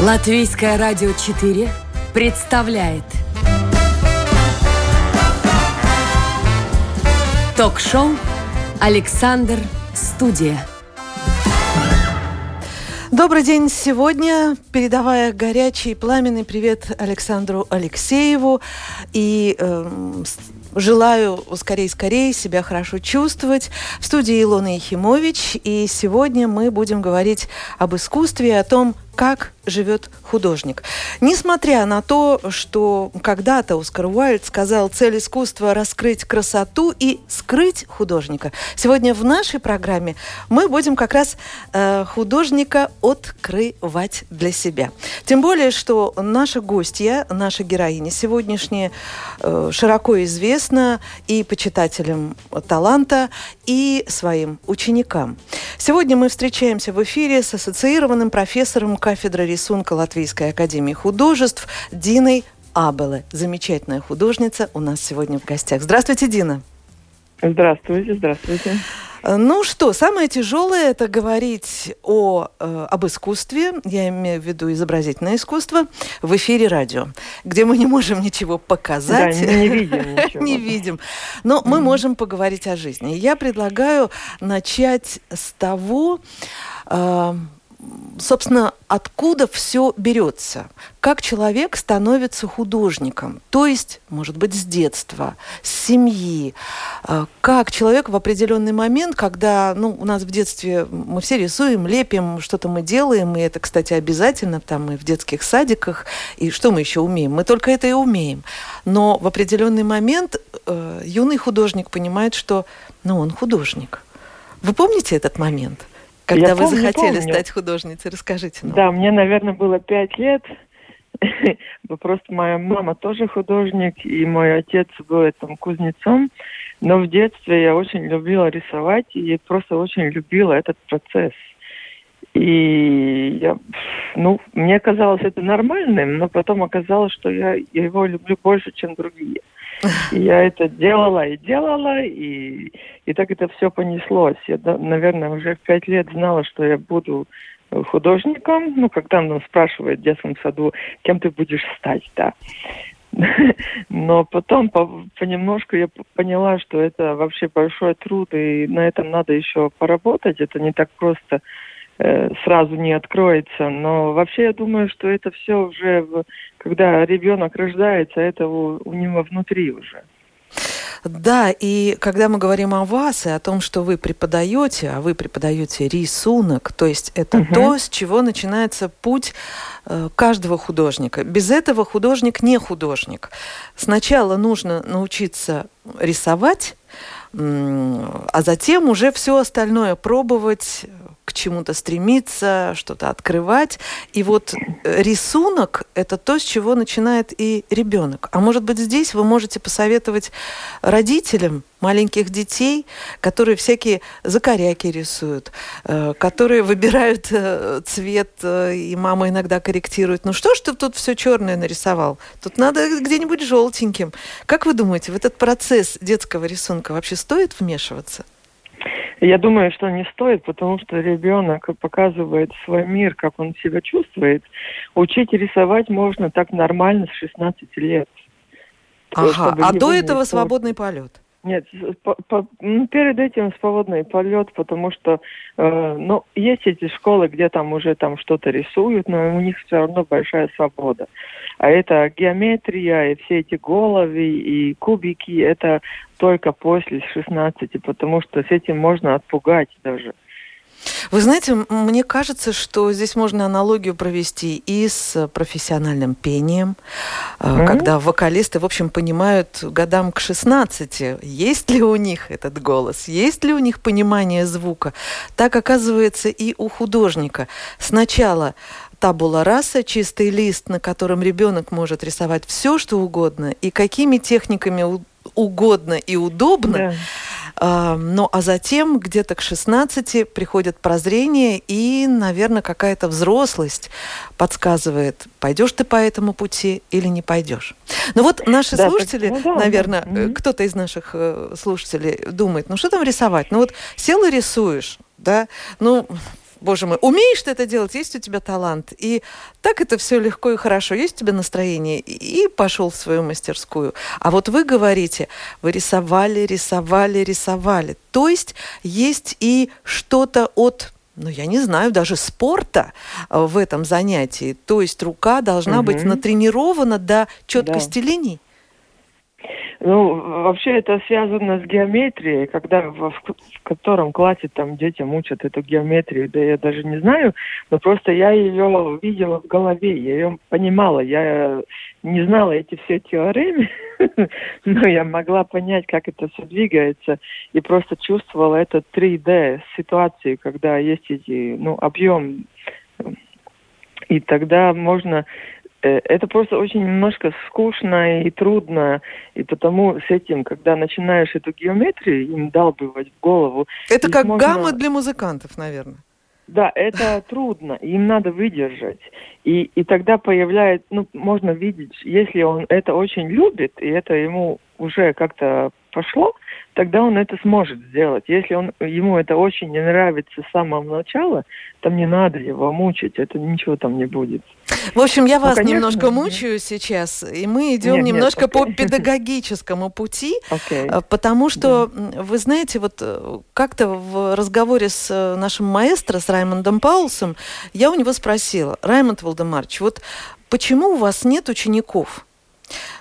Латвийское радио 4 представляет Ток-шоу «Александр Студия». Добрый день. Сегодня, передавая горячий пламенный привет Александру Алексееву и э, Желаю скорее-скорее себя хорошо чувствовать. В студии Илона Ехимович. И сегодня мы будем говорить об искусстве о том, как живет художник. Несмотря на то, что когда-то Оскар Уайльд сказал, цель искусства – раскрыть красоту и скрыть художника. Сегодня в нашей программе мы будем как раз э, художника открывать для себя. Тем более, что наша гостья, наша героиня сегодняшняя э, широко известна и почитателям таланта, и своим ученикам. Сегодня мы встречаемся в эфире с ассоциированным профессором кафедры рисунка Латвийской академии художеств Диной Абеле. Замечательная художница у нас сегодня в гостях. Здравствуйте, Дина. Здравствуйте, здравствуйте. Ну что, самое тяжелое это говорить о, э, об искусстве, я имею в виду изобразительное искусство, в эфире радио, где мы не можем ничего показать. Да, не видим ничего. не видим. Но мы можем поговорить о жизни. Я предлагаю начать с того, э, собственно, откуда все берется? Как человек становится художником? То есть, может быть, с детства, с семьи. А, как человек в определенный момент, когда, ну, у нас в детстве мы все рисуем, лепим, что-то мы делаем, и это, кстати, обязательно, там, и в детских садиках, и что мы еще умеем? Мы только это и умеем. Но в определенный момент э, юный художник понимает, что, ну, он художник. Вы помните этот момент? Когда я вы помню, захотели помню. стать художницей, расскажите нам. Да, мне, наверное, было пять лет. Просто моя мама тоже художник, и мой отец был там кузнецом. Но в детстве я очень любила рисовать, и просто очень любила этот процесс. И я, ну, мне казалось это нормальным, но потом оказалось, что я, я его люблю больше, чем другие. И я это делала и делала, и, и так это все понеслось. Я, наверное, уже в пять лет знала, что я буду художником. Ну, когда нам спрашивают в детском саду, кем ты будешь стать, да. Но потом по, понемножку я поняла, что это вообще большой труд, и на этом надо еще поработать. Это не так просто Э, сразу не откроется. Но вообще я думаю, что это все уже, когда ребенок рождается, это у, у него внутри уже. Да, и когда мы говорим о вас и о том, что вы преподаете, а вы преподаете рисунок, то есть это угу. то, с чего начинается путь э, каждого художника. Без этого художник не художник. Сначала нужно научиться рисовать, а затем уже все остальное пробовать, к чему-то стремиться, что-то открывать. И вот э, рисунок – это то, с чего начинает и ребенок. А может быть, здесь вы можете посоветовать родителям маленьких детей, которые всякие закоряки рисуют, э, которые выбирают э, цвет, и мама иногда корректирует. Ну что ж ты тут все черное нарисовал? Тут надо где-нибудь желтеньким. Как вы думаете, в этот процесс детского рисунка вообще стоит вмешиваться? Я думаю, что не стоит, потому что ребенок показывает свой мир, как он себя чувствует. Учить рисовать можно так нормально с 16 лет. Ага, а до этого свободный полет? Нет, по, по, ну, перед этим свободный полет, потому что, э, ну, есть эти школы, где там уже там что-то рисуют, но у них все равно большая свобода. А это геометрия и все эти головы и кубики, это только после 16, потому что с этим можно отпугать даже. Вы знаете, мне кажется, что здесь можно аналогию провести и с профессиональным пением, mm-hmm. когда вокалисты, в общем, понимают годам к 16, есть ли у них этот голос, есть ли у них понимание звука. Так оказывается и у художника. Сначала табула раса, чистый лист, на котором ребенок может рисовать все, что угодно, и какими техниками угодно и удобно. Да. Ну, а затем где-то к 16 приходит прозрение и, наверное, какая-то взрослость подсказывает, пойдешь ты по этому пути или не пойдешь. Ну вот наши да, слушатели, так, ну, да, наверное, да. кто-то из наших э, слушателей думает, ну что там рисовать? Ну вот сел и рисуешь, да, ну боже мой, умеешь ты это делать, есть у тебя талант. И так это все легко и хорошо, есть у тебя настроение, и пошел в свою мастерскую. А вот вы говорите, вы рисовали, рисовали, рисовали. То есть есть и что-то от ну, я не знаю, даже спорта э, в этом занятии. То есть рука должна угу. быть натренирована до четкости да. линий. Ну, вообще это связано с геометрией, когда в, в котором классе там детям учат эту геометрию, да я даже не знаю, но просто я ее видела в голове, я ее понимала, я не знала эти все теоремы, но я могла понять, как это все двигается, и просто чувствовала это 3D ситуации, когда есть эти, ну, объем, и тогда можно это просто очень немножко скучно и трудно, и потому с этим, когда начинаешь эту геометрию им долбывать в голову... Это как можно... гамма для музыкантов, наверное. Да, это трудно, им надо выдержать. И, и тогда появляется, ну, можно видеть, если он это очень любит, и это ему уже как-то пошло, тогда он это сможет сделать. Если он, ему это очень не нравится с самого начала, там не надо его мучить, это ничего там не будет. В общем, я ну, вас конечно, немножко мучаю сейчас, и мы идем нет, немножко нет, okay. по педагогическому пути, okay. потому что, да. вы знаете, вот э, как-то в разговоре с э, нашим маэстро, с Раймондом Паулсом, я у него спросила, Раймонд Валдемарч, вот почему у вас нет учеников?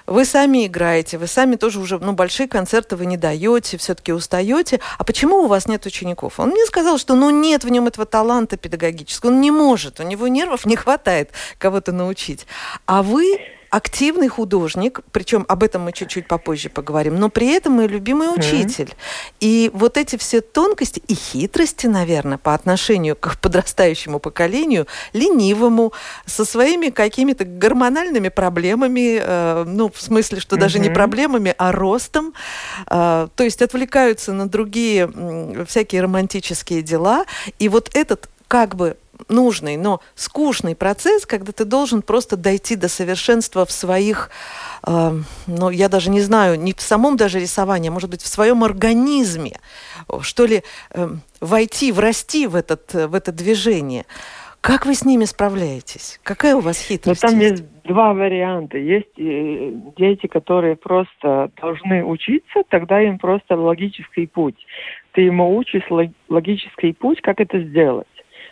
Вы сами играете, вы сами тоже уже, ну, большие концерты вы не даете, все-таки устаете. А почему у вас нет учеников? Он мне сказал, что, ну, нет в нем этого таланта педагогического, он не может, у него нервов не хватает кого-то научить. А вы активный художник, причем об этом мы чуть-чуть попозже поговорим, но при этом мой любимый учитель. Mm-hmm. И вот эти все тонкости и хитрости, наверное, по отношению к подрастающему поколению, ленивому, со своими какими-то гормональными проблемами, э, ну, в смысле, что mm-hmm. даже не проблемами, а ростом, э, то есть отвлекаются на другие э, всякие романтические дела. И вот этот как бы нужный, но скучный процесс, когда ты должен просто дойти до совершенства в своих, э, ну, я даже не знаю, не в самом даже рисовании, а может быть в своем организме, что ли, э, войти, врасти в, этот, в это движение. Как вы с ними справляетесь? Какая у вас ну, хитрость? Ну, там есть два варианта. Есть э, дети, которые просто должны учиться, тогда им просто логический путь. Ты ему учишь логический путь, как это сделать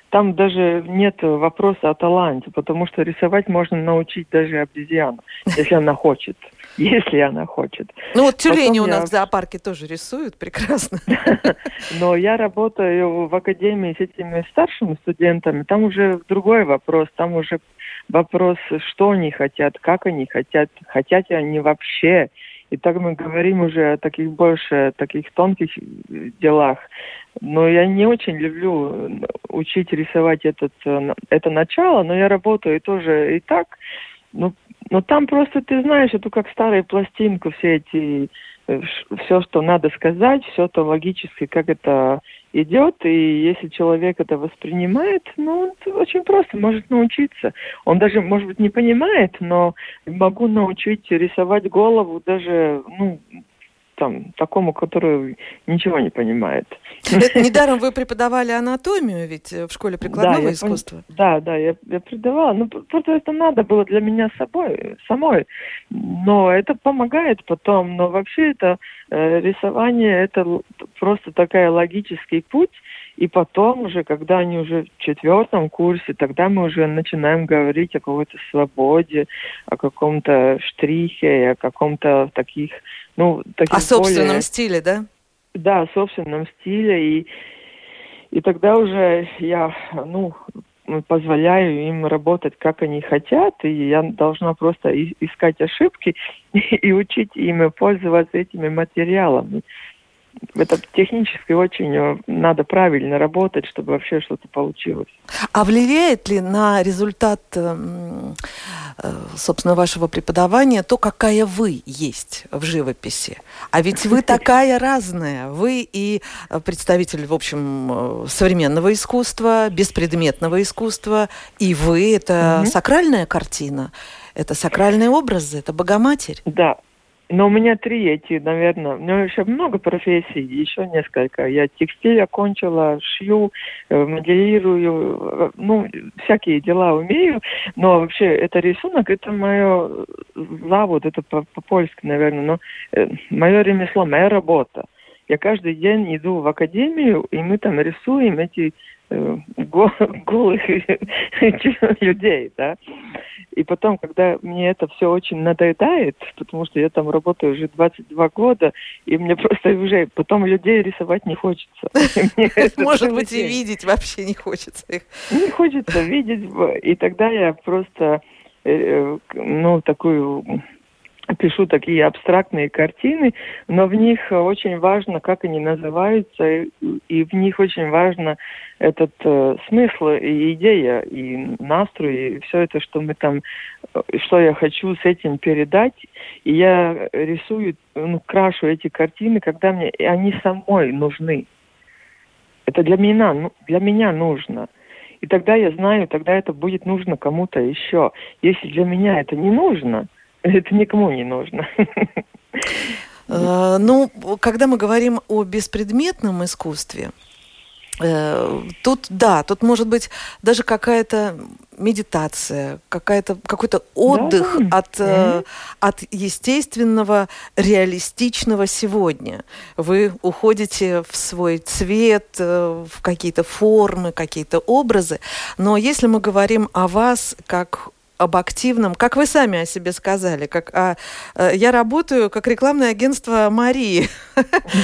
там даже нет вопроса о таланте, потому что рисовать можно научить даже обезьяну, если она хочет. Если она хочет. Ну вот тюлени у нас в зоопарке тоже рисуют прекрасно. Но я работаю в академии с этими старшими студентами. Там уже другой вопрос. Там уже вопрос, что они хотят, как они хотят, хотят ли они вообще. И так мы говорим уже о таких больше таких тонких делах. Но я не очень люблю учить рисовать этот, э, это начало, но я работаю тоже и так. Но, но там просто ты знаешь, это как старая пластинка, все эти, э, все, что надо сказать, все это логически, как это идет, и если человек это воспринимает, ну, очень просто, может научиться. Он даже, может быть, не понимает, но могу научить рисовать голову даже, ну, там, такому, который ничего не понимает. Это недаром вы преподавали анатомию ведь э, в школе прикладного да, искусства. Я, да, да, я, я преподавала. Ну, просто это надо было для меня собой, самой. Но это помогает потом. Но вообще это э, рисование, это просто такой логический путь. И потом уже, когда они уже в четвертом курсе, тогда мы уже начинаем говорить о какой-то свободе, о каком-то штрихе, о каком-то таких ну, о собственном более... стиле, да? Да, о собственном стиле. И, и тогда уже я, ну, позволяю им работать, как они хотят, и я должна просто искать ошибки и учить им пользоваться этими материалами это технически очень э, надо правильно работать, чтобы вообще что-то получилось. А влияет ли на результат, эм, э, собственно, вашего преподавания то, какая вы есть в живописи? А ведь вы такая разная. Вы и представитель, в общем, э, современного искусства, беспредметного искусства, и вы — это сакральная картина, это сакральные образы, это Богоматерь. Да, Но у меня три эти, наверное. У меня еще много профессий, еще несколько. Я текстиль окончила, шью, э, моделирую, э, ну, всякие дела умею. Но вообще это рисунок, это мое завод, это по-польски, наверное. Но э, мое ремесло, моя работа. Я каждый день иду в академию, и мы там рисуем эти Э, голых людей, да. И потом, когда мне это все очень надоедает, потому что я там работаю уже 22 года, и мне просто уже потом людей рисовать не хочется. Может быть, и видеть вообще не хочется их. Не хочется видеть, и тогда я просто, э, э, ну, такую пишу такие абстрактные картины, но в них очень важно, как они называются, и в них очень важно этот э, смысл и идея, и настрой, и все это, что мы там, э, что я хочу с этим передать. И я рисую, ну, крашу эти картины, когда мне и они самой нужны. Это для меня, ну, для меня нужно. И тогда я знаю, тогда это будет нужно кому-то еще. Если для меня это не нужно – это никому не нужно. Э, ну, когда мы говорим о беспредметном искусстве, э, Тут, да, тут может быть даже какая-то медитация, какая-то, какой-то отдых да. от, mm-hmm. от естественного, реалистичного сегодня. Вы уходите в свой цвет, в какие-то формы, какие-то образы. Но если мы говорим о вас как об активном, как вы сами о себе сказали, как а, я работаю как рекламное агентство Марии.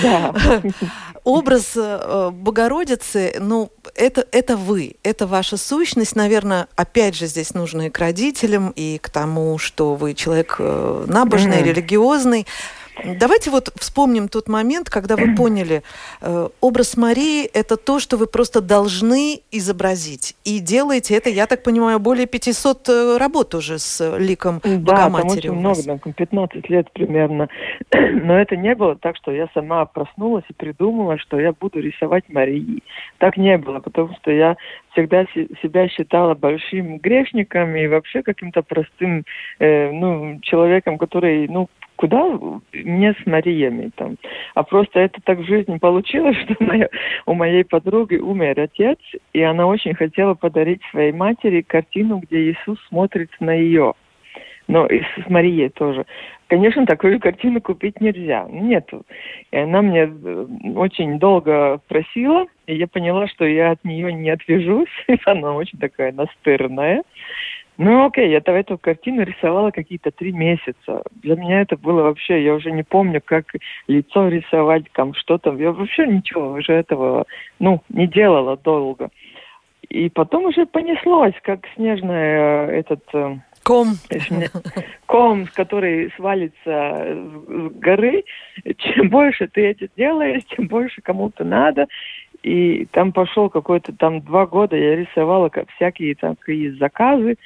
Да. Образ э, Богородицы, ну, это, это вы, это ваша сущность, наверное, опять же, здесь нужно и к родителям, и к тому, что вы человек э, набожный, mm-hmm. религиозный. Давайте вот вспомним тот момент, когда вы поняли, э, образ Марии – это то, что вы просто должны изобразить. И делаете это, я так понимаю, более 500 э, работ уже с ликом да, Богоматери. Да, очень много, 15 лет примерно. Но это не было так, что я сама проснулась и придумала, что я буду рисовать Марии. Так не было, потому что я всегда себя считала большим грешником и вообще каким-то простым э, ну, человеком, который ну, куда мне с Мариями там. А просто это так в жизни получилось, что моя, у моей подруги умер отец, и она очень хотела подарить своей матери картину, где Иисус смотрит на ее. Но и с Марией тоже. Конечно, такую картину купить нельзя. Нету. И она мне э, очень долго просила, и я поняла, что я от нее не отвяжусь. она очень такая настырная. Ну окей, я эту картину рисовала какие-то три месяца. Для меня это было вообще, я уже не помню, как лицо рисовать, там что там. Я вообще ничего уже этого, ну, не делала долго. И потом уже понеслось, как снежная э, этот... Э, ком. Ком, который свалится с горы. Чем больше ты это делаешь, тем больше кому-то надо. И там пошел какой-то, там два года я рисовала как всякие такие заказы.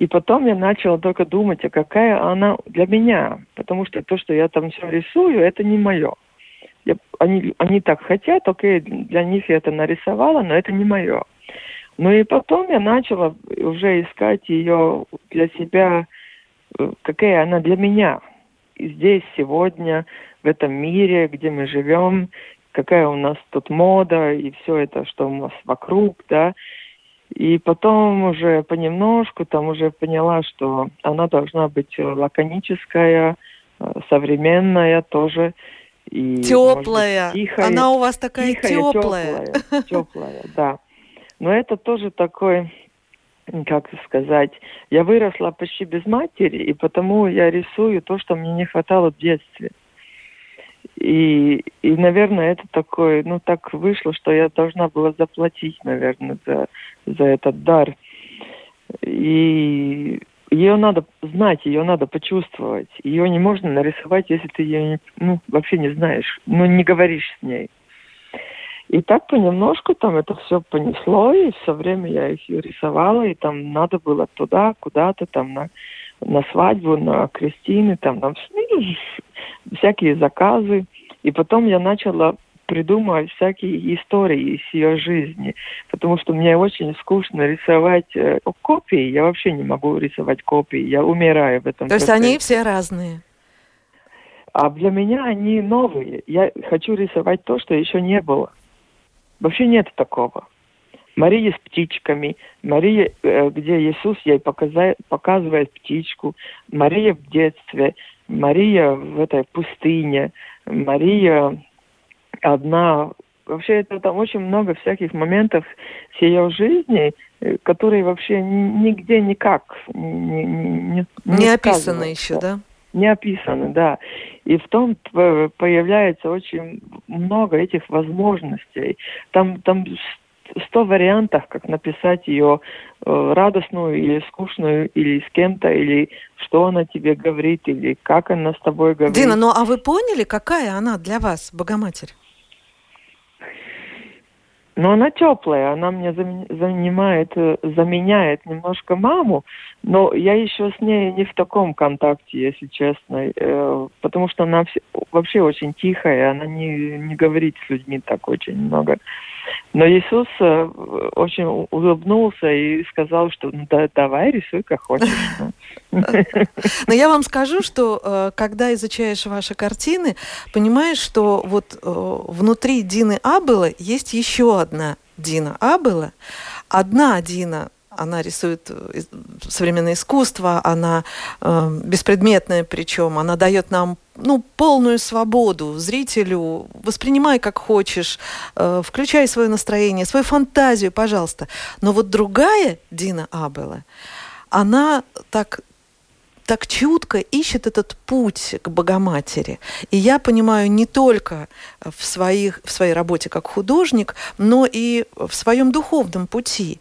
И потом я начала только думать, а какая она для меня. Потому что то, что я там все рисую, это не мое. Я, они, они так хотят, окей, для них я это нарисовала, но это не мое. Ну и потом я начала уже искать ее для себя, э, какая она для меня. И здесь, сегодня, в этом мире, где мы живем, какая у нас тут мода и все это, что у нас вокруг, да. И потом уже понемножку там уже поняла, что она должна быть лаконическая, э, современная тоже. И, теплая. Быть, тихая, она у вас такая тихая, теплая. Теплая, теплая, да. Но это тоже такой, как сказать, я выросла почти без матери, и потому я рисую то, что мне не хватало в детстве. И, и, наверное, это такое, ну, так вышло, что я должна была заплатить, наверное, за, за этот дар. И ее надо знать, ее надо почувствовать. Ее не можно нарисовать, если ты ее ну, вообще не знаешь, ну, не говоришь с ней. И так понемножку там это все понесло, и все время я их рисовала, и там надо было туда, куда-то, там на, на свадьбу, на крестины, там, ну, всякие заказы. И потом я начала придумывать всякие истории из ее жизни, потому что мне очень скучно рисовать э, копии. Я вообще не могу рисовать копии, я умираю в этом. То есть они все разные? А для меня они новые. Я хочу рисовать то, что еще не было. Вообще нет такого. Мария с птичками, Мария, э, где Иисус ей показает, показывает птичку, Мария в детстве, Мария в этой пустыне, Мария одна. Вообще это там очень много всяких моментов с ее жизни, э, которые вообще нигде никак не, не, не, не описаны еще, да? Не описаны, да. И в том появляется очень много этих возможностей. Там, там сто вариантов, как написать ее э, радостную или скучную, или с кем-то, или что она тебе говорит, или как она с тобой говорит. Дина, ну а вы поняли, какая она для вас, Богоматерь? Но она теплая, она мне занимает, э, заменяет немножко маму, но я еще с ней не в таком контакте, если честно, э, потому что она вообще очень тихая, она не, не говорит с людьми так очень много. Но Иисус э, очень улыбнулся и сказал, что ну, да, давай рисуй как хочешь. Но я вам скажу, что э, когда изучаешь ваши картины, понимаешь, что вот э, внутри Дины Абела есть еще одна Дина Абела. Одна Дина она рисует э, современное искусство, она э, беспредметная причем, она дает нам ну, полную свободу зрителю, воспринимай как хочешь, э, включай свое настроение, свою фантазию, пожалуйста. Но вот другая Дина Абела, она так так чутко ищет этот путь к Богоматери. И я понимаю не только в, своих, в своей работе как художник, но и в своем духовном пути.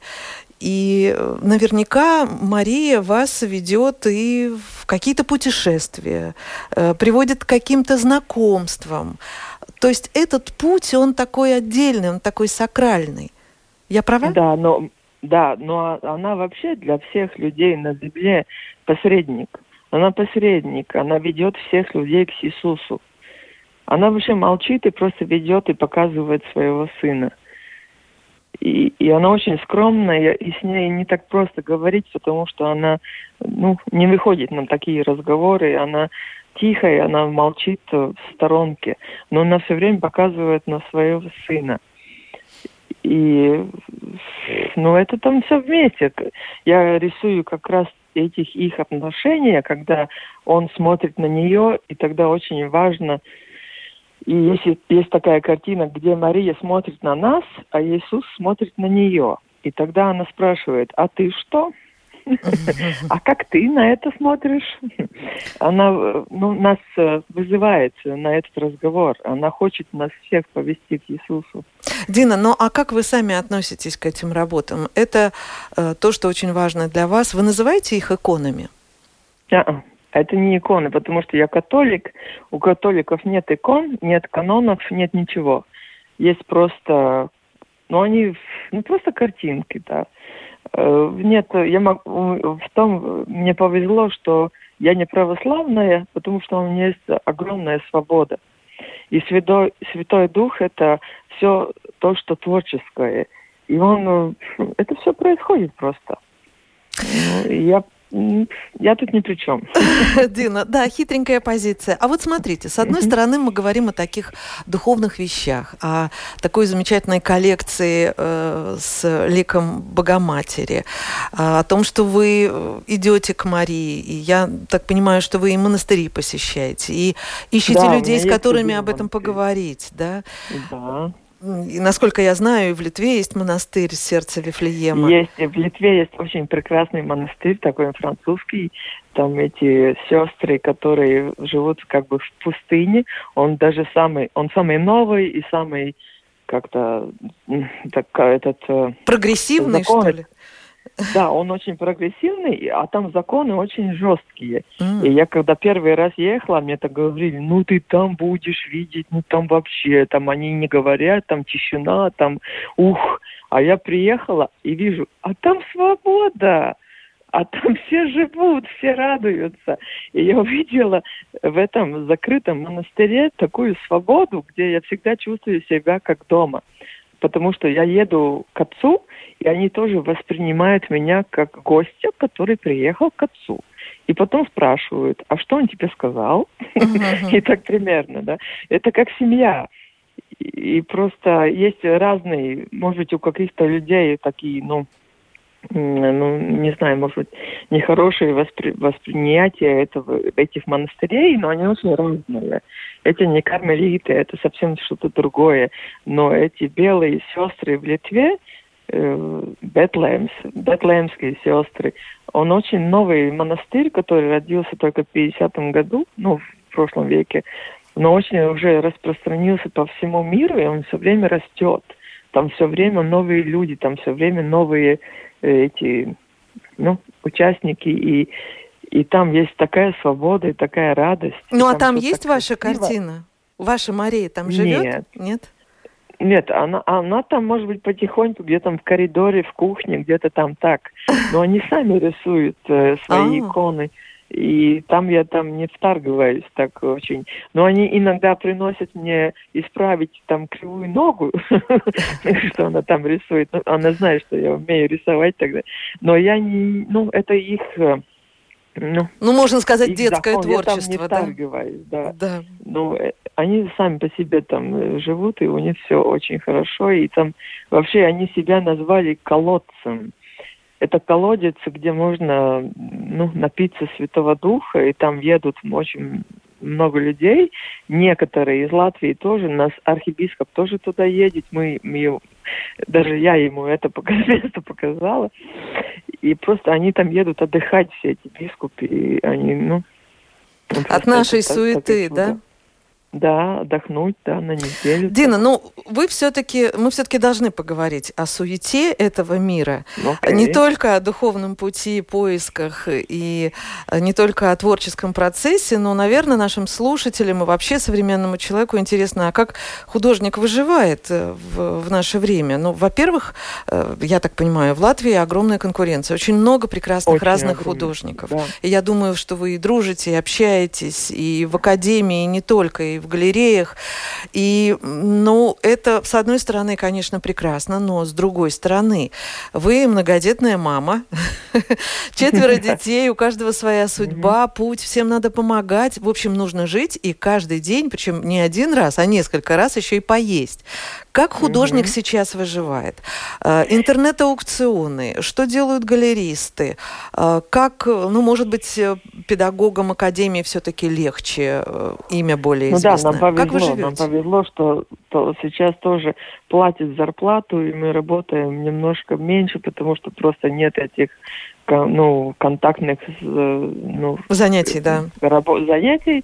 И э, наверняка Мария вас ведет и в какие-то путешествия, э, приводит к каким-то знакомствам. То есть этот путь, он такой отдельный, он такой сакральный. Я права? Да, но, да, но она вообще для всех людей на земле посредник. Она посредник, она ведет всех людей к Иисусу. Она вообще молчит и просто ведет и показывает своего сына. И, и она очень скромная, и с ней не так просто говорить, потому что она ну, не выходит на такие разговоры, она тихая, она молчит в сторонке, но она все время показывает на своего сына. И ну, это там все вместе. Я рисую как раз этих их отношения, когда он смотрит на нее, и тогда очень важно, и если есть такая картина, где Мария смотрит на нас, а Иисус смотрит на нее. И тогда она спрашивает, а ты что? А как ты на это смотришь? Она ну, нас э, вызывает на этот разговор. Она хочет нас всех повести к Иисусу. Дина, ну а как вы сами относитесь к этим работам? Это э, то, что очень важно для вас. Вы называете их иконами? А-а. Это не иконы, потому что я католик. У католиков нет икон, нет канонов, нет ничего. Есть просто, ну они, ну просто картинки, да. Э, нет, я могу, в том мне повезло, что я не православная, потому что у меня есть огромная свобода. И Святой, Святой Дух это все то, что творческое. И он, э, это все происходит просто. Ну, я я тут ни при чем. Дина, да, хитренькая позиция. А вот смотрите, с одной стороны мы говорим о таких духовных вещах, о такой замечательной коллекции э, с ликом Богоматери, о том, что вы э, идете к Марии, и я так понимаю, что вы и монастыри посещаете, и ищете да, людей, с которыми об этом поговорить, да? Да. И, насколько я знаю, в Литве есть монастырь сердца Вифлеема. Есть, в Литве есть очень прекрасный монастырь, такой французский. Там эти сестры, которые живут как бы в пустыне. Он даже самый, он самый новый и самый как-то так, этот... Э, Прогрессивный, закон, что ли? Да, он очень прогрессивный, а там законы очень жесткие. Mm. И я когда первый раз ехала, мне так говорили, ну ты там будешь видеть, ну там вообще, там они не говорят, там тишина, там ух. А я приехала и вижу, а там свобода, а там все живут, все радуются. И я увидела в этом закрытом монастыре такую свободу, где я всегда чувствую себя как дома потому что я еду к отцу, и они тоже воспринимают меня как гостя, который приехал к отцу. и потом спрашивают, а что он тебе сказал? И так примерно, да. Это как семья. И просто есть разные, может быть, у каких-то людей такие, ну, ну, не знаю, может быть, нехорошие воспри восприятия этого, этих монастырей, но они очень разные. Эти не кармелиты, это совсем что-то другое. Но эти белые сестры в Литве, э, Бетлеемские сестры, он очень новый монастырь, который родился только в 50-м году, ну, в прошлом веке, но очень уже распространился по всему миру, и он все время растет. Там все время новые люди, там все время новые эти, ну, участники, и, и там есть такая свобода и такая радость. Ну, а там есть ваша красиво. картина? Ваша Мария там живет? Нет. Нет? Нет, она, она там, может быть, потихоньку, где-то в коридоре, в кухне, где-то там так. Но они сами рисуют э, свои А-а-а. иконы. И там я там не вторгиваюсь так очень. Но они иногда приносят мне исправить там кривую ногу, что она там рисует. Ну, она знает, что я умею рисовать тогда. Но я не... Ну, это их... Э, ну, ну, можно сказать, детское закон. творчество, я там не да? да. да. Ну, э, они сами по себе там э, живут, и у них все очень хорошо. И там вообще они себя назвали колодцем это колодец, где можно ну, напиться Святого Духа, и там едут очень много людей. Некоторые из Латвии тоже, нас архиепископ тоже туда едет. Мы, мы даже я ему это место показала. И просто они там едут отдыхать, все эти бискупы, и они, ну... От нашей это, суеты, так, да? Да, отдохнуть, да, на неделю. Дина, ну вы все-таки, мы все-таки должны поговорить о суете этого мира. Okay. Не только о духовном пути, поисках и не только о творческом процессе, но, наверное, нашим слушателям и вообще современному человеку интересно, а как художник выживает э, в, в наше время. Ну, во-первых, э, я так понимаю, в Латвии огромная конкуренция, очень много прекрасных очень разных огромный. художников. Да. И я думаю, что вы и дружите, и общаетесь, и в академии, и не только, и в галереях. И, ну, это, с одной стороны, конечно, прекрасно, но с другой стороны, вы многодетная мама, четверо детей, у каждого своя судьба, путь, всем надо помогать. В общем, нужно жить и каждый день, причем не один раз, а несколько раз еще и поесть. Как художник сейчас выживает? Э, интернет-аукционы, что делают галеристы? Э, как, ну, может быть, э, педагогам академии все-таки легче, имя более известное? Ну да, нам повезло, как вы живете? нам повезло, что то сейчас тоже платят зарплату, и мы работаем немножко меньше, потому что просто нет этих ну, контактных ну, занятий, да. занятий.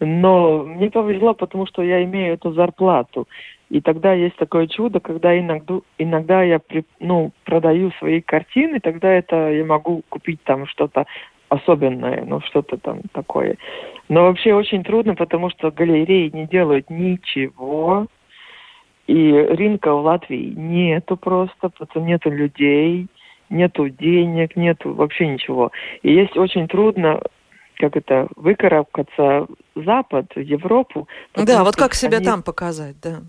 Но мне повезло, потому что я имею эту зарплату. И тогда есть такое чудо, когда иногда, иногда я ну, продаю свои картины, тогда это я могу купить там что-то особенное, ну что-то там такое. Но вообще очень трудно, потому что галереи не делают ничего, и рынка в Латвии нету просто, потому нету людей, нету денег, нету вообще ничего. И есть очень трудно как это, выкарабкаться в Запад, в Европу. Да, вот как себя они... там показать, да.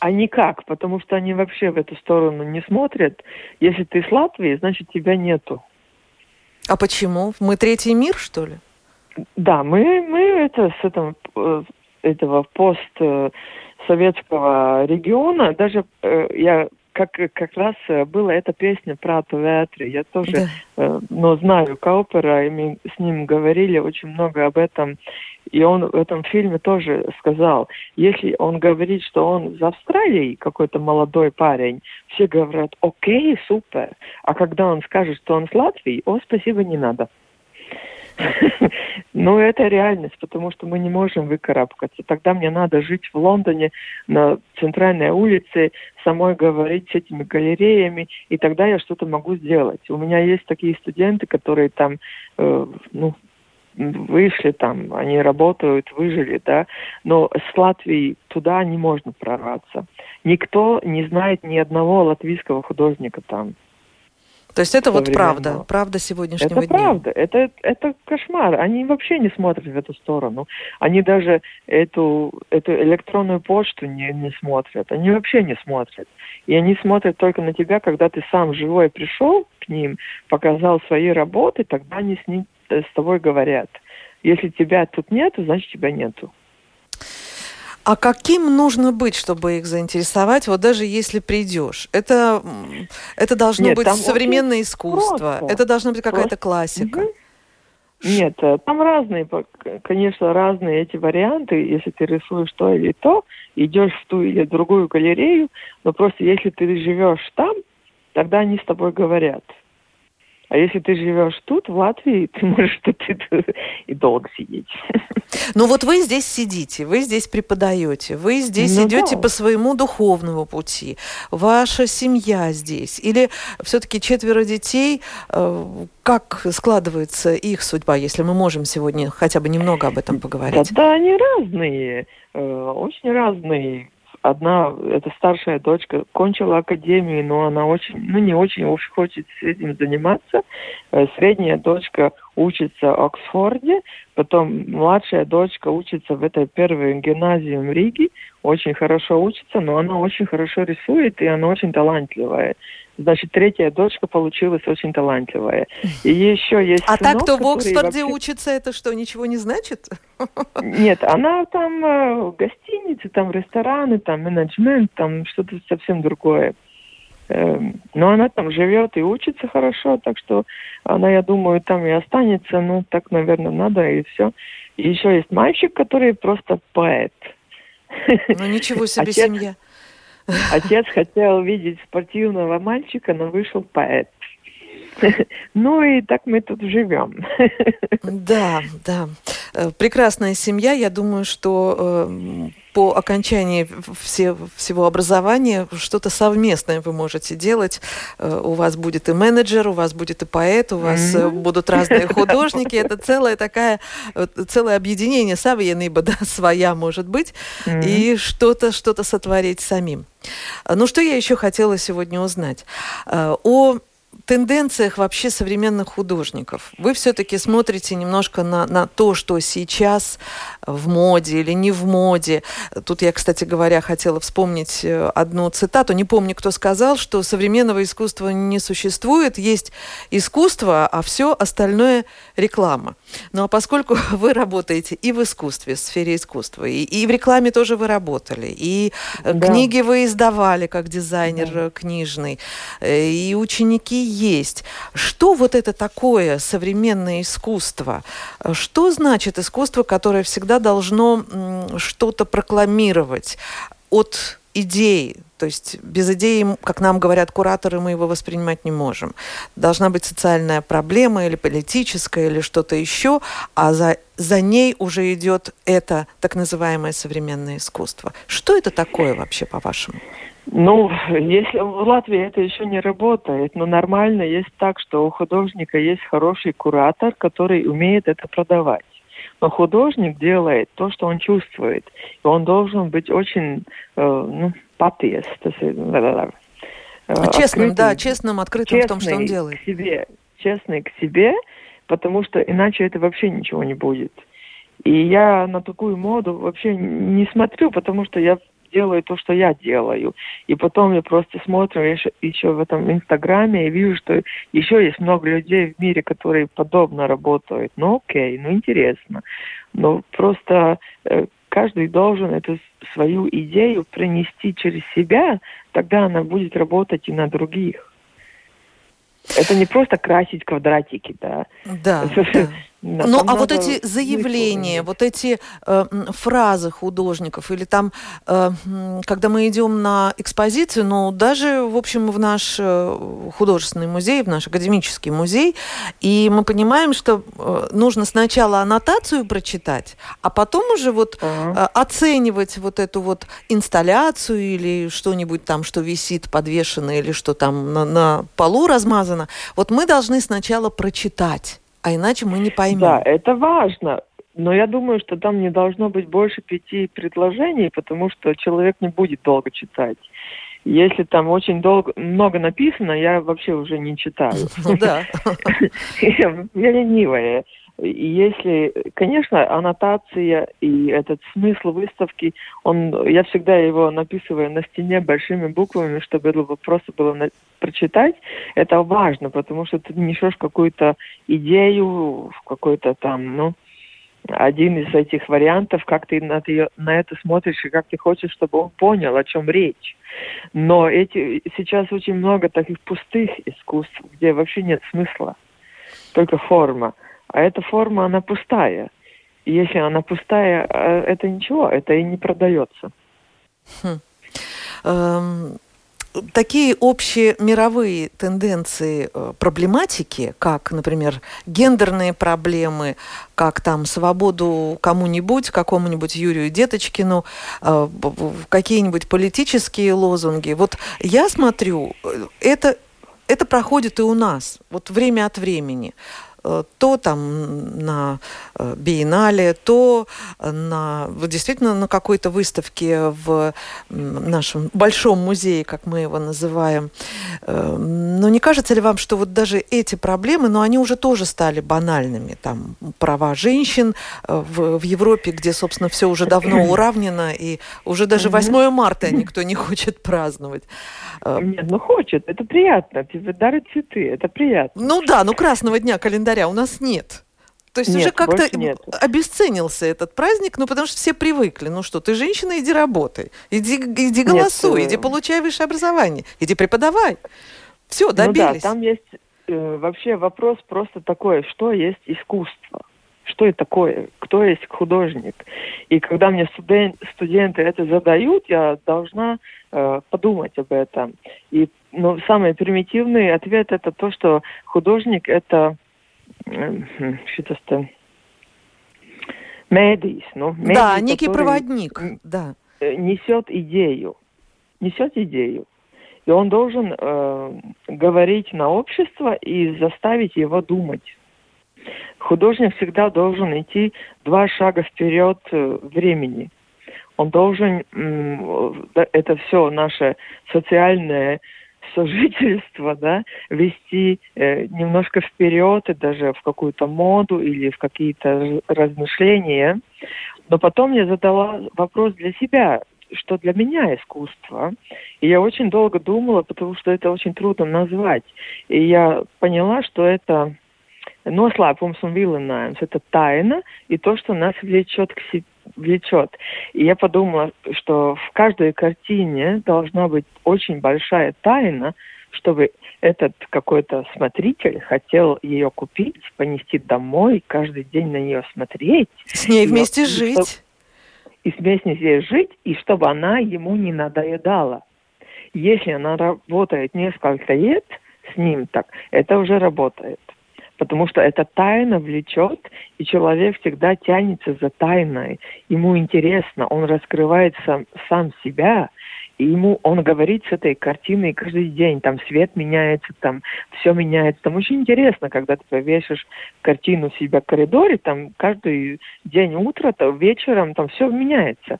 А никак, потому что они вообще в эту сторону не смотрят. Если ты с Латвии, значит тебя нету. А почему? Мы третий мир, что ли? Да, мы, мы это с этого, э, этого постсоветского региона, даже э, я как, как раз э, была эта песня про Туветри. Я тоже, да. э, ну, знаю Каупера, и мы с ним говорили очень много об этом. И он в этом фильме тоже сказал, если он говорит, что он из Австралии, какой-то молодой парень, все говорят, окей, супер. А когда он скажет, что он с Латвии, о, спасибо, не надо. Ну, это реальность, потому что мы не можем выкарабкаться. Тогда мне надо жить в Лондоне на центральной улице, самой говорить с этими галереями, и тогда я что-то могу сделать. У меня есть такие студенты, которые там, э, ну, вышли там, они работают, выжили, да, но с Латвии туда не можно прорваться. Никто не знает ни одного латвийского художника там. То есть это вот правда, правда сегодняшнего это дня. Это правда, это, это кошмар. Они вообще не смотрят в эту сторону. Они даже эту, эту электронную почту не, не смотрят. Они вообще не смотрят. И они смотрят только на тебя, когда ты сам живой пришел к ним, показал свои работы, тогда они с, ним, с тобой говорят. Если тебя тут нету, значит тебя нету. А каким нужно быть, чтобы их заинтересовать, вот даже если придешь? Это, это должно Нет, быть современное искусство, просто. это должна быть какая-то классика. Угу. Нет, э, там разные, конечно, разные эти варианты. Если ты рисуешь то или то, идешь в ту или другую галерею, но просто если ты живешь там, тогда они с тобой говорят. А если ты живешь тут, в Латвии, ты можешь тут и, долго сидеть. Ну вот вы здесь сидите, вы здесь преподаете, вы здесь ну, идете да. по своему духовному пути, ваша семья здесь. Или все-таки четверо детей, э, как складывается их судьба, если мы можем сегодня хотя бы немного об этом поговорить? Да, да они разные, э, очень разные одна, это старшая дочка, кончила академию, но она очень, ну не очень уж хочет с этим заниматься. Э, средняя дочка учится в Оксфорде, потом младшая дочка учится в этой первой гимназии в Риге, очень хорошо учится, но она очень хорошо рисует, и она очень талантливая. Значит, третья дочка получилась очень талантливая. И еще есть А сынок, так, кто в Оксфорде вообще... учится, это что, ничего не значит? Нет, она там э, гостиницы, там рестораны, там менеджмент, там что-то совсем другое. Эм, но она там живет и учится хорошо, так что она, я думаю, там и останется. Ну, так, наверное, надо, и все. И еще есть мальчик, который просто поэт. Ну, ничего себе Отец... семья. Отец хотел видеть спортивного мальчика, но вышел поэт. Ну и так мы тут живем. Да, да. Э, прекрасная семья. Я думаю, что э, по окончании все, всего образования что-то совместное вы можете делать. Э, у вас будет и менеджер, у вас будет и поэт, у вас mm-hmm. будут разные художники. Это целое такая, целое объединение. Савья да, своя может быть. Mm-hmm. И что-то, что-то сотворить самим. Ну, что я еще хотела сегодня узнать? О тенденциях вообще современных художников. Вы все-таки смотрите немножко на, на то, что сейчас в моде или не в моде. Тут я, кстати говоря, хотела вспомнить э, одну цитату. Не помню, кто сказал, что современного искусства не существует. Есть искусство, а все остальное реклама. Ну а поскольку вы работаете и в искусстве, в сфере искусства, и, и в рекламе тоже вы работали, и э, да. книги вы издавали как дизайнер да. книжный, э, и ученики есть. Что вот это такое современное искусство? Что значит искусство, которое всегда должно что-то прокламировать от идей, то есть без идеи, как нам говорят кураторы, мы его воспринимать не можем. Должна быть социальная проблема или политическая, или что-то еще, а за, за ней уже идет это так называемое современное искусство. Что это такое вообще, по-вашему? Ну, если в Латвии это еще не работает, но нормально есть так, что у художника есть хороший куратор, который умеет это продавать. Но художник делает то, что он чувствует. И он должен быть очень, э, ну, патиес. Э, честным, да, честным, открытым в том, что он делает. К себе, честный к себе, потому что иначе это вообще ничего не будет. И я на такую моду вообще не смотрю, потому что я делаю то, что я делаю. И потом я просто смотрю еще, еще в этом Инстаграме и вижу, что еще есть много людей в мире, которые подобно работают. Ну окей, ну интересно. Но просто э, каждый должен эту свою идею принести через себя, тогда она будет работать и на других. Это не просто красить квадратики, да. Да. да. Да, ну, а вот эти заявления, вот эти э, фразы художников, или там, э, когда мы идем на экспозицию, ну, даже, в общем, в наш э, художественный музей, в наш академический музей, и мы понимаем, что э, нужно сначала аннотацию прочитать, а потом уже вот uh-huh. э, оценивать вот эту вот инсталляцию или что-нибудь там, что висит подвешено или что там на, на полу размазано. Вот мы должны сначала прочитать а иначе мы не поймем. Да, это важно. Но я думаю, что там не должно быть больше пяти предложений, потому что человек не будет долго читать. Если там очень долго, много написано, я вообще уже не читаю. Ну да. Я ленивая. Если, конечно, аннотация и этот смысл выставки, он, я всегда его написываю на стене большими буквами, чтобы это просто было на, прочитать. Это важно, потому что ты несешь какую-то идею, какой-то там, ну, один из этих вариантов, как ты на, это, на это смотришь и как ты хочешь, чтобы он понял, о чем речь. Но эти, сейчас очень много таких пустых искусств, где вообще нет смысла, только форма. А эта форма, она пустая. И если она пустая, э, это ничего, это и не продается. Хм. Эм, такие общие мировые тенденции э, проблематики, как, например, гендерные проблемы, как там свободу кому-нибудь, какому-нибудь Юрию Деточкину, э, какие-нибудь политические лозунги. Вот я смотрю, это, это проходит и у нас, вот время от времени. Э, то там на э, биеннале, то на, действительно на какой-то выставке в нашем большом музее, как мы его называем. Э, но не кажется ли вам, что вот даже эти проблемы, но они уже тоже стали банальными? Там права женщин в, в Европе, где, собственно, все уже давно уравнено, и уже даже 8 марта никто не хочет праздновать. Нет, ну хочет, это приятно. Тебе дарят цветы, это приятно. Ну да, ну красного дня календаря у нас нет. То есть нет, уже как-то обесценился этот праздник, ну потому что все привыкли. Ну что, ты женщина, иди работай, иди, иди голосуй, нет, иди получай высшее образование, иди преподавай. Все, добились. Ну да, там есть э, вообще вопрос просто такой, что есть искусство что это такое, кто есть художник. И когда мне студент, студенты это задают, я должна э, подумать об этом. И ну, самый примитивный ответ это то, что художник это э, что-то медийс, ну, медий, да, некий проводник, да. Несет идею, несет идею. И он должен э, говорить на общество и заставить его думать художник всегда должен идти два шага вперед э, времени. Он должен, это все наше социальное сожительство, да, вести э, немножко вперед и даже в какую-то моду или в какие-то размышления. Но потом я задала вопрос для себя, что для меня искусство. И я очень долго думала, потому что это очень трудно назвать. И я поняла, что это noslēpums un vilinājums. Это тайна и то, что нас влечет к себе влечет. И я подумала, что в каждой картине должна быть очень большая тайна, чтобы этот какой-то смотритель хотел ее купить, понести домой, каждый день на нее смотреть. С ней вместе и, жить. И вместе с ней жить, и чтобы она ему не надоедала. Если она работает несколько лет с ним так, это уже работает потому что эта тайна влечет, и человек всегда тянется за тайной. Ему интересно, он раскрывает сам, сам себя, и ему он говорит с этой картиной каждый день. Там свет меняется, там все меняется. Там очень интересно, когда ты повешаешь картину себя в коридоре, там каждый день утро, то вечером там все меняется.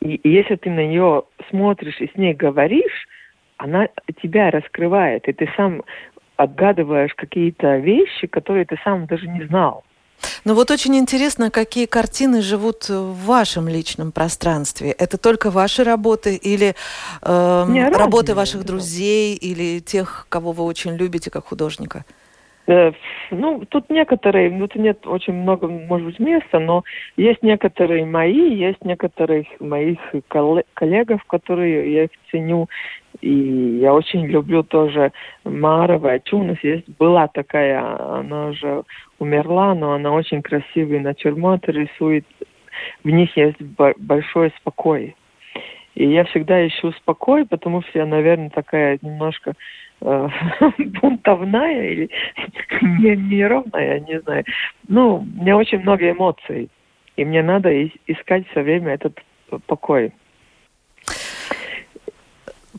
И, и если ты на нее смотришь и с ней говоришь, она тебя раскрывает, и ты сам отгадываешь какие-то вещи, которые ты сам даже не знал. Ну вот очень интересно, какие картины живут в вашем личном пространстве. Это только ваши работы или э, не, работы ваших друзей или тех, кого вы очень любите как художника? Э, ну, тут некоторые, ну, тут нет очень много, может быть, места, но есть некоторые мои, есть некоторых моих коллегов, которые я их ценю, и я очень люблю тоже Марова Чунас. Есть, была такая, она уже умерла, но она очень красивый натюрморт рисует. В них есть большой спокой. И я всегда ищу спокой, потому что я, наверное, такая немножко э, бунтовная или не, неровная, я не знаю. Ну, у меня очень много эмоций. И мне надо искать все время этот покой.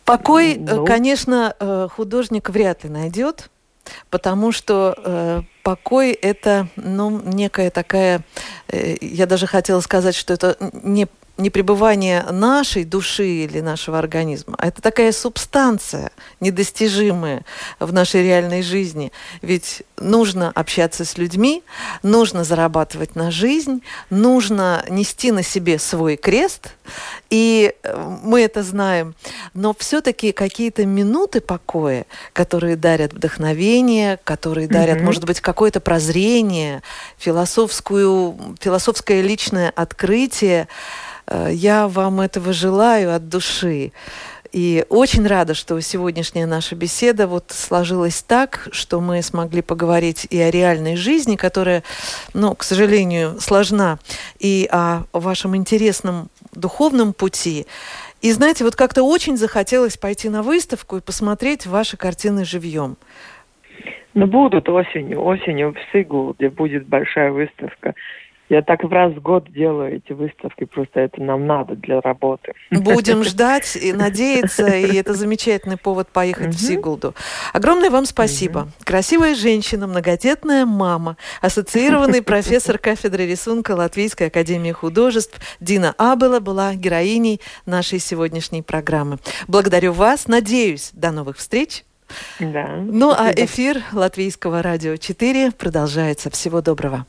Покой, э, ну... конечно, э, художник вряд ли найдет, потому что э, покой это, ну, некая такая, я даже хотела сказать, что это не не пребывание нашей души или нашего организма, а это такая субстанция недостижимая в нашей реальной жизни. Ведь нужно общаться с людьми, нужно зарабатывать на жизнь, нужно нести на себе свой крест, и э, мы это знаем. Но все-таки какие-то минуты покоя, которые дарят вдохновение, которые дарят, mm-hmm. может быть, какое-то прозрение, философскую, философское личное открытие, я вам этого желаю от души. И очень рада, что сегодняшняя наша беседа вот сложилась так, что мы смогли поговорить и о реальной жизни, которая, ну, к сожалению, сложна, и о вашем интересном духовном пути. И знаете, вот как-то очень захотелось пойти на выставку и посмотреть ваши картины живьем. Ну, будут осенью. Осенью в Сигулде будет большая выставка. Я так в раз в год делаю эти выставки, просто это нам надо для работы. Будем ждать и надеяться, и это замечательный повод поехать в Сигулду. Огромное вам спасибо. Красивая женщина, многодетная мама, ассоциированный профессор кафедры рисунка Латвийской академии художеств Дина Абела была героиней нашей сегодняшней программы. Благодарю вас, надеюсь, до новых встреч. Да. Ну а эфир Латвийского радио 4 продолжается. Всего доброго.